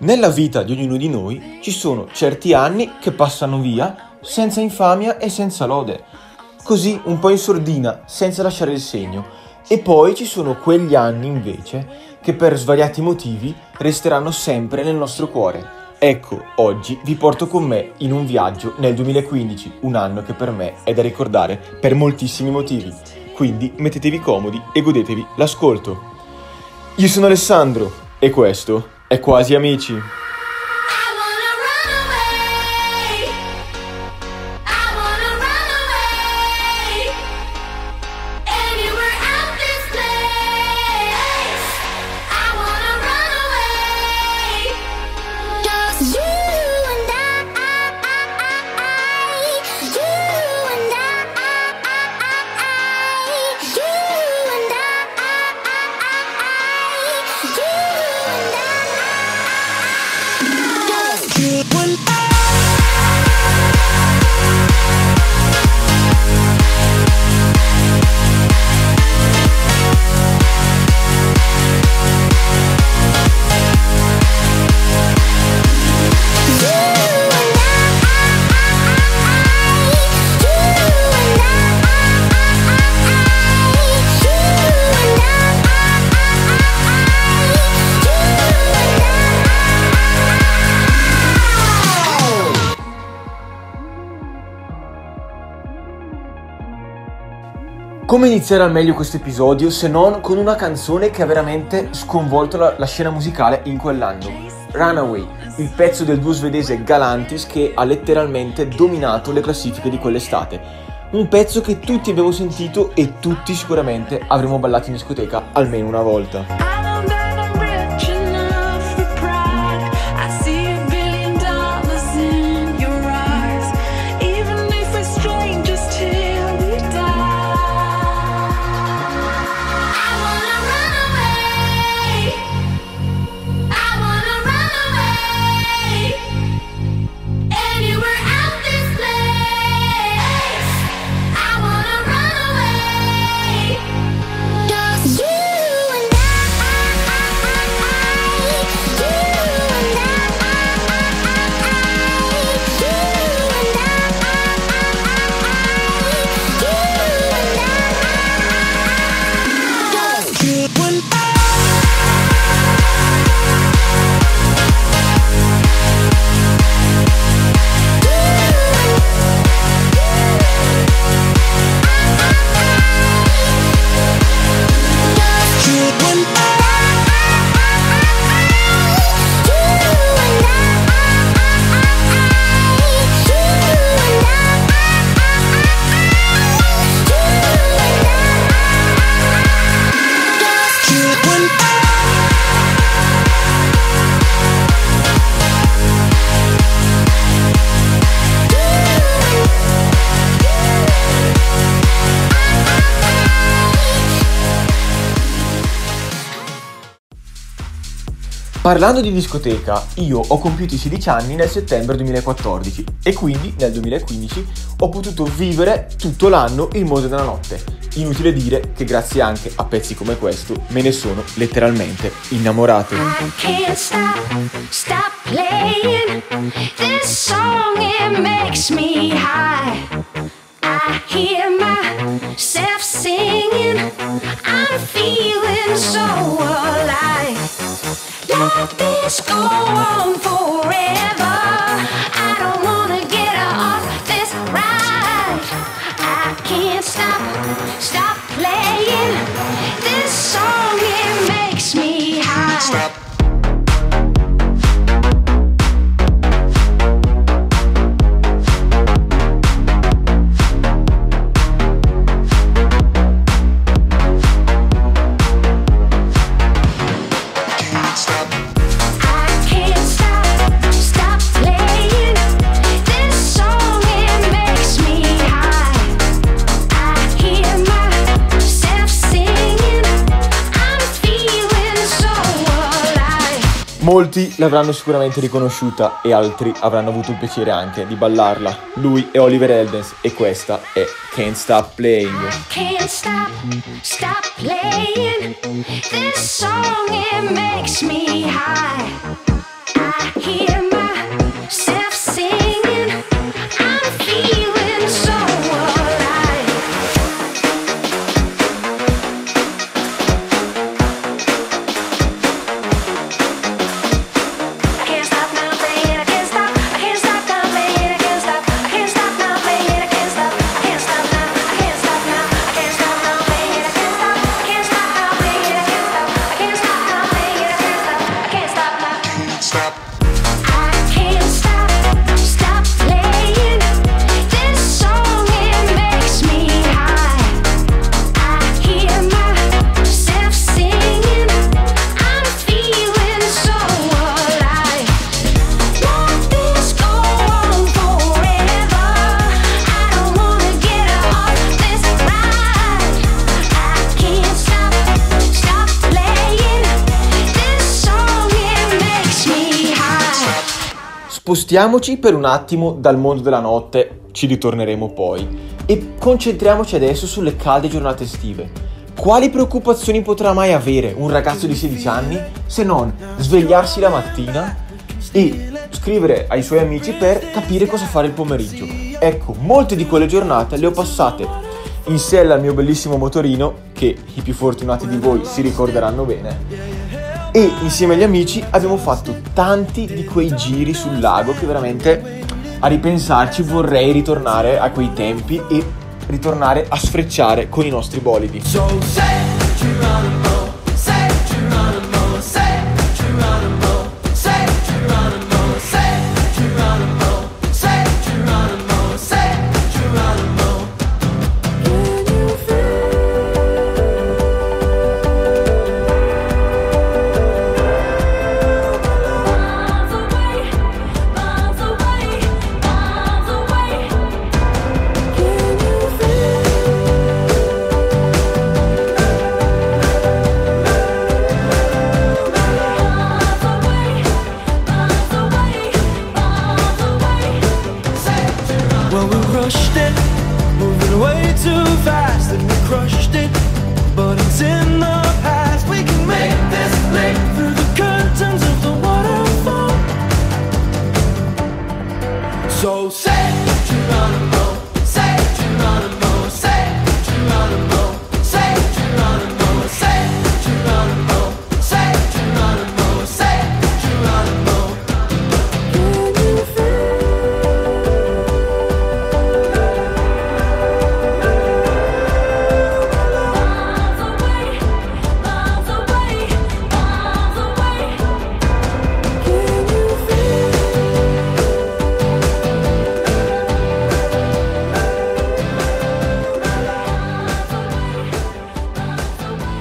Nella vita di ognuno di noi ci sono certi anni che passano via senza infamia e senza lode, così un po' in sordina, senza lasciare il segno. E poi ci sono quegli anni invece che per svariati motivi resteranno sempre nel nostro cuore. Ecco, oggi vi porto con me in un viaggio nel 2015, un anno che per me è da ricordare per moltissimi motivi. Quindi mettetevi comodi e godetevi l'ascolto. Io sono Alessandro e questo è Quasi Amici. Come iniziare al meglio questo episodio se non con una canzone che ha veramente sconvolto la, la, scena musicale in quell'anno? Runaway, il pezzo del duo svedese Galantis che ha letteralmente dominato le classifiche di quell'estate. Un pezzo che tutti abbiamo sentito e tutti sicuramente avremo ballato in discoteca almeno una volta. Parlando di discoteca, io ho compiuto i 16 anni nel settembre 2014 e quindi nel 2015 ho potuto vivere tutto l'anno il mondo della notte. Inutile dire che grazie anche a pezzi come questo me ne sono letteralmente innamorato. I can't stop, stop playing this song, makes me high. I hear myself singing, I'm feeling so alive. Stop, Molti l'avranno sicuramente riconosciuta e altri avranno avuto il piacere anche di ballarla. Lui è Oliver Eldens e questa è Can't Stop Playing. Can't stop, stop playing. This song it makes me high. Spostiamoci per un attimo dal mondo della notte, ci ritorneremo poi, e concentriamoci adesso sulle calde giornate estive. Quali preoccupazioni potrà mai avere un ragazzo di 16 anni se non svegliarsi la mattina e scrivere ai suoi amici per capire cosa fare il pomeriggio? Ecco, molte di quelle giornate le ho passate in sella al mio bellissimo motorino, che i più fortunati di voi si ricorderanno bene, e insieme agli amici abbiamo fatto tanti di quei giri sul lago che veramente a ripensarci vorrei ritornare a quei tempi e ritornare a sfrecciare con i nostri bolidi. So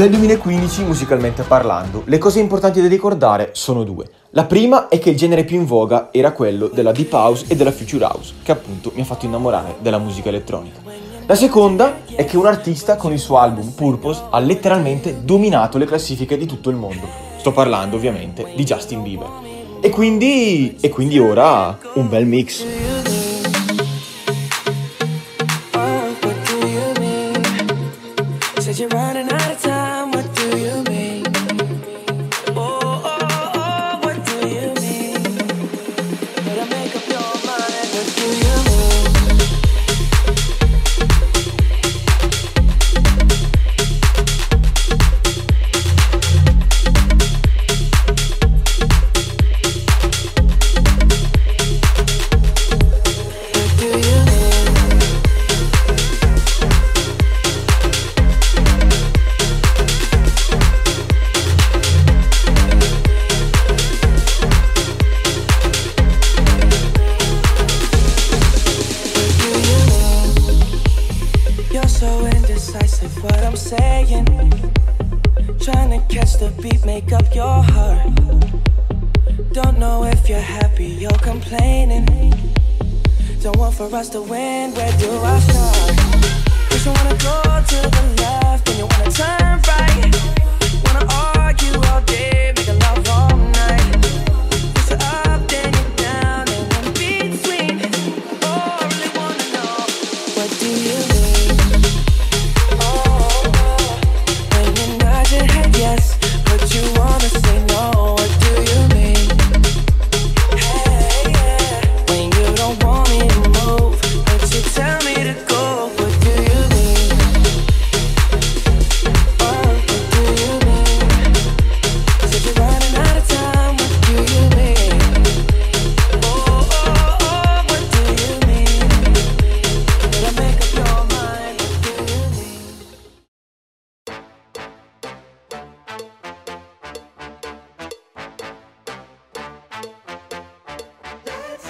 Del 2015 musicalmente parlando, le cose importanti da ricordare sono due. La prima è che il genere più in voga era quello della deep house e della future house, che appunto mi ha fatto innamorare della musica elettronica. La seconda è che un artista con il suo album Purpose ha letteralmente dominato le classifiche di tutto il mondo. Sto parlando ovviamente di Justin Bieber. E quindi, e quindi ora un bel mix. – across the way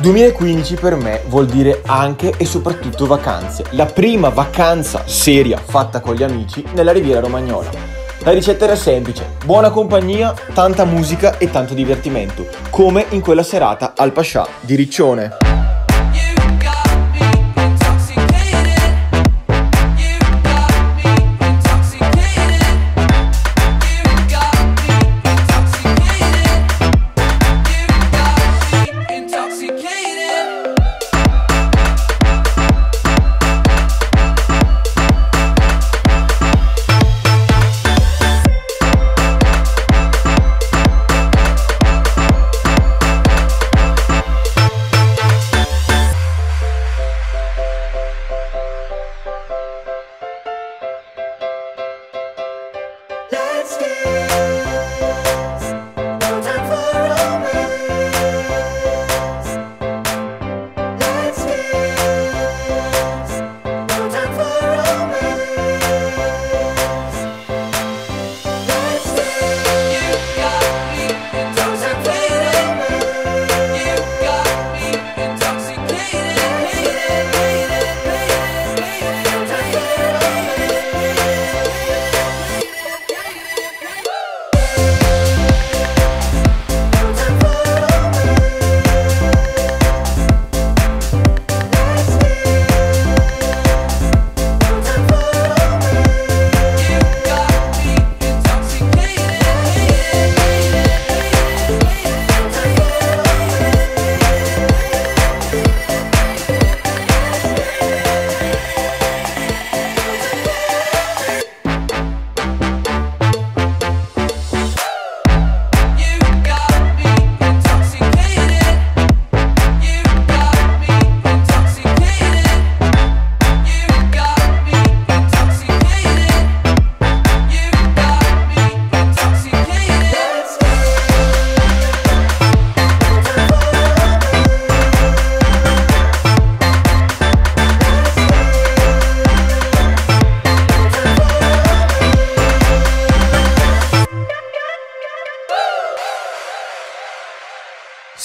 2015 per me vuol dire anche e soprattutto vacanze. La prima vacanza seria fatta con gli amici nella Riviera Romagnola. La ricetta era semplice, buona compagnia, tanta musica e tanto divertimento, come in quella serata al Pascià di Riccione.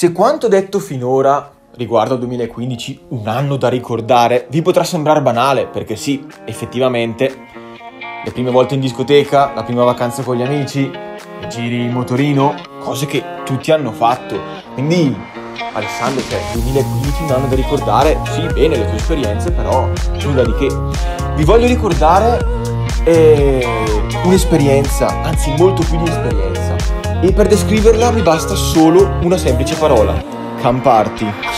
Se quanto detto finora riguardo al 2015, un anno da ricordare, vi potrà sembrare banale, perché sì, effettivamente, le prime volte in discoteca, la prima vacanza con gli amici, i giri in motorino, cose che tutti hanno fatto. Quindi, Alessandro, cioè, 2015, un anno da ricordare, sì, bene le tue esperienze, però nulla di che. Vi voglio ricordare eh, un'esperienza, anzi molto più di esperienza e per descriverla mi basta solo una semplice parola, camparti.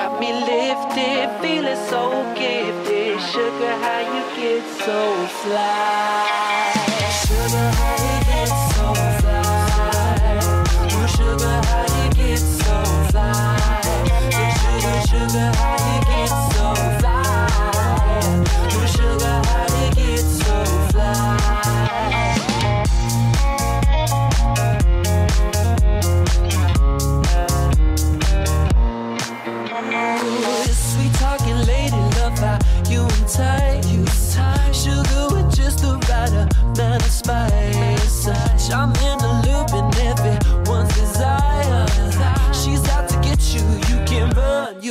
Got me lifted, feeling so gifted. Sugar, how you get so fly?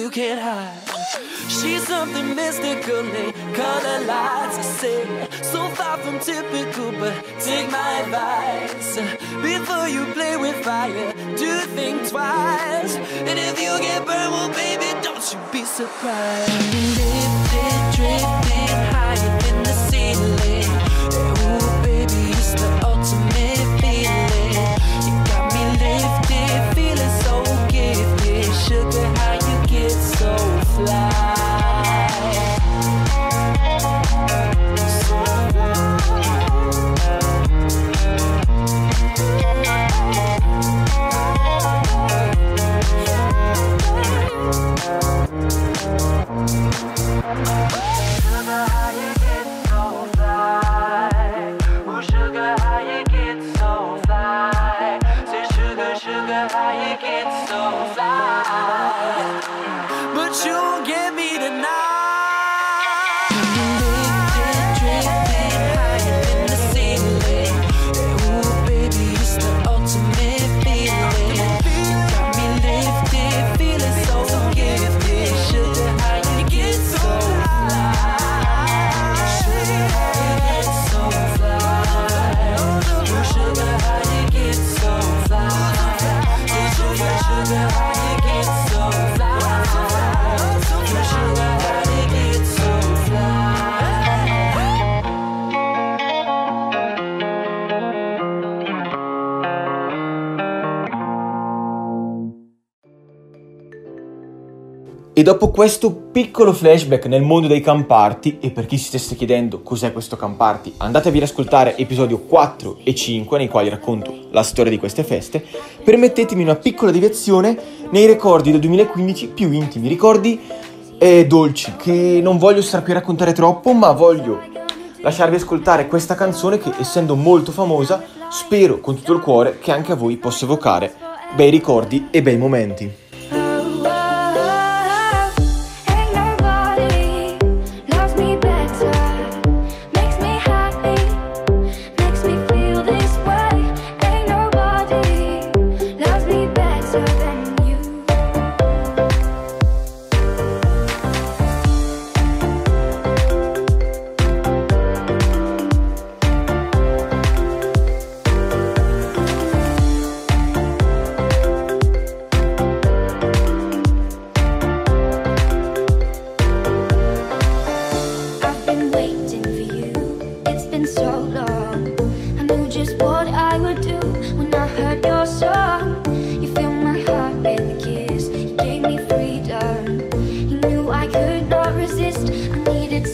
You can't hide. She's something mystical, they color lights. I say, so far from typical, but take my advice. Before you play with fire, do think twice. And if you get burned, well, baby, don't you be surprised. Lifted, drifting higher E dopo questo piccolo flashback nel mondo dei camparty, e per chi si stesse chiedendo cos'è questo camparty, andatevi ad ascoltare episodio 4 e 5 nei quali racconto la storia di queste feste, permettetemi una piccola deviazione nei ricordi del 2015 più intimi, ricordi eh, dolci che non voglio stare qui a raccontare troppo, ma voglio lasciarvi ascoltare questa canzone che essendo molto famosa, spero con tutto il cuore che anche a voi possa evocare bei ricordi e bei momenti.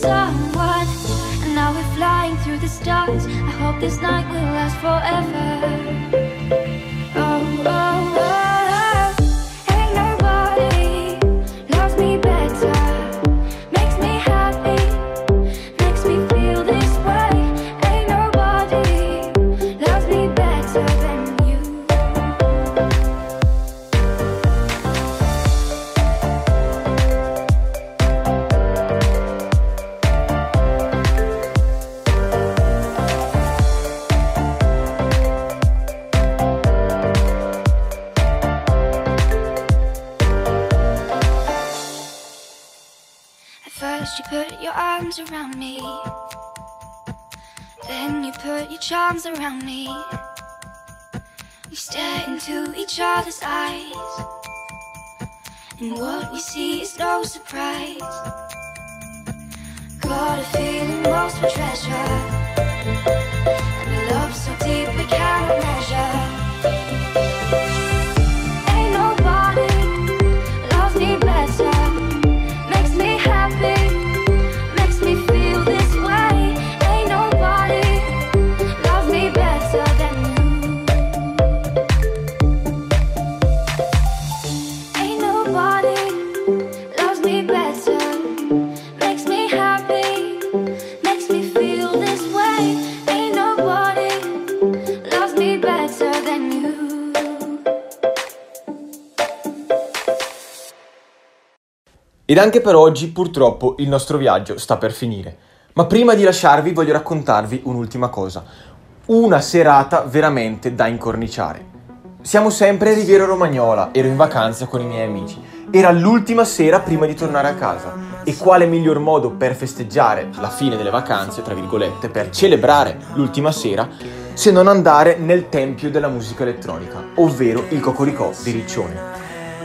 Someone. And now we're flying through the stars. I hope this night will last forever. You put your arms around me. Then you put your charms around me. We stare into each other's eyes. And what we see is no surprise. Got a feeling lost for treasure. And a love so deep we cannot measure. Ed anche per oggi purtroppo il nostro viaggio sta per finire. Ma prima di lasciarvi voglio raccontarvi un'ultima cosa. Una serata veramente da incorniciare. Siamo sempre a Riviera Romagnola, ero in vacanza con i miei amici. Era l'ultima sera prima di tornare a casa. E quale miglior modo per festeggiare la fine delle vacanze, tra virgolette, per celebrare l'ultima sera, se non andare nel tempio della musica elettronica, ovvero il Cocoricò di Riccione.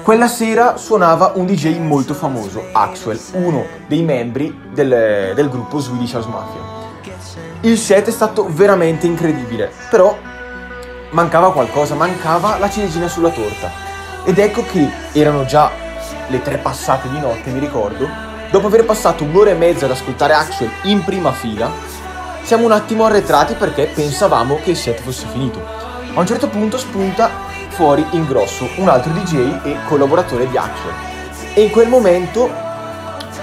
Quella sera suonava un DJ molto famoso, Axwell, uno dei membri del, del gruppo Swedish House Mafia. Il set è stato veramente incredibile, però mancava qualcosa, mancava la ciliegina sulla torta. Ed ecco che erano già le tre passate di notte, mi ricordo, dopo aver passato un'ora e mezza ad ascoltare Axwell in prima fila, siamo un attimo arretrati perché pensavamo che il set fosse finito. A un certo punto spunta fuori in grosso un altro DJ e collaboratore di Axwell. E in quel momento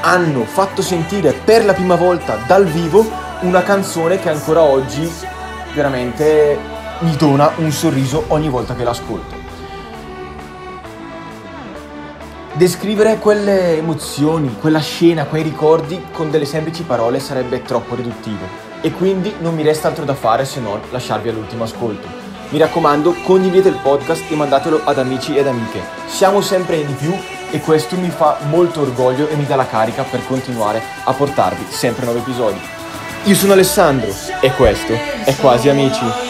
hanno fatto sentire per la prima volta dal vivo una canzone che ancora oggi veramente mi dona un sorriso ogni volta che l'ascolto. Descrivere quelle emozioni, quella scena, quei ricordi con delle semplici parole sarebbe troppo riduttivo e quindi non mi resta altro da fare se non lasciarvi all'ultimo ascolto. Mi raccomando, condividete il podcast e mandatelo ad amici ed amiche. Siamo sempre di più e questo mi fa molto orgoglio e mi dà la carica per continuare a portarvi sempre nuovi episodi. Io sono Alessandro e questo è Quasi Amici.